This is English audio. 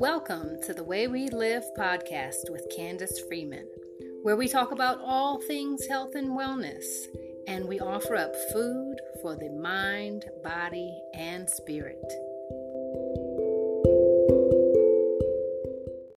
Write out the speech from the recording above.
Welcome to the Way We Live podcast with Candace Freeman, where we talk about all things health and wellness, and we offer up food for the mind, body, and spirit.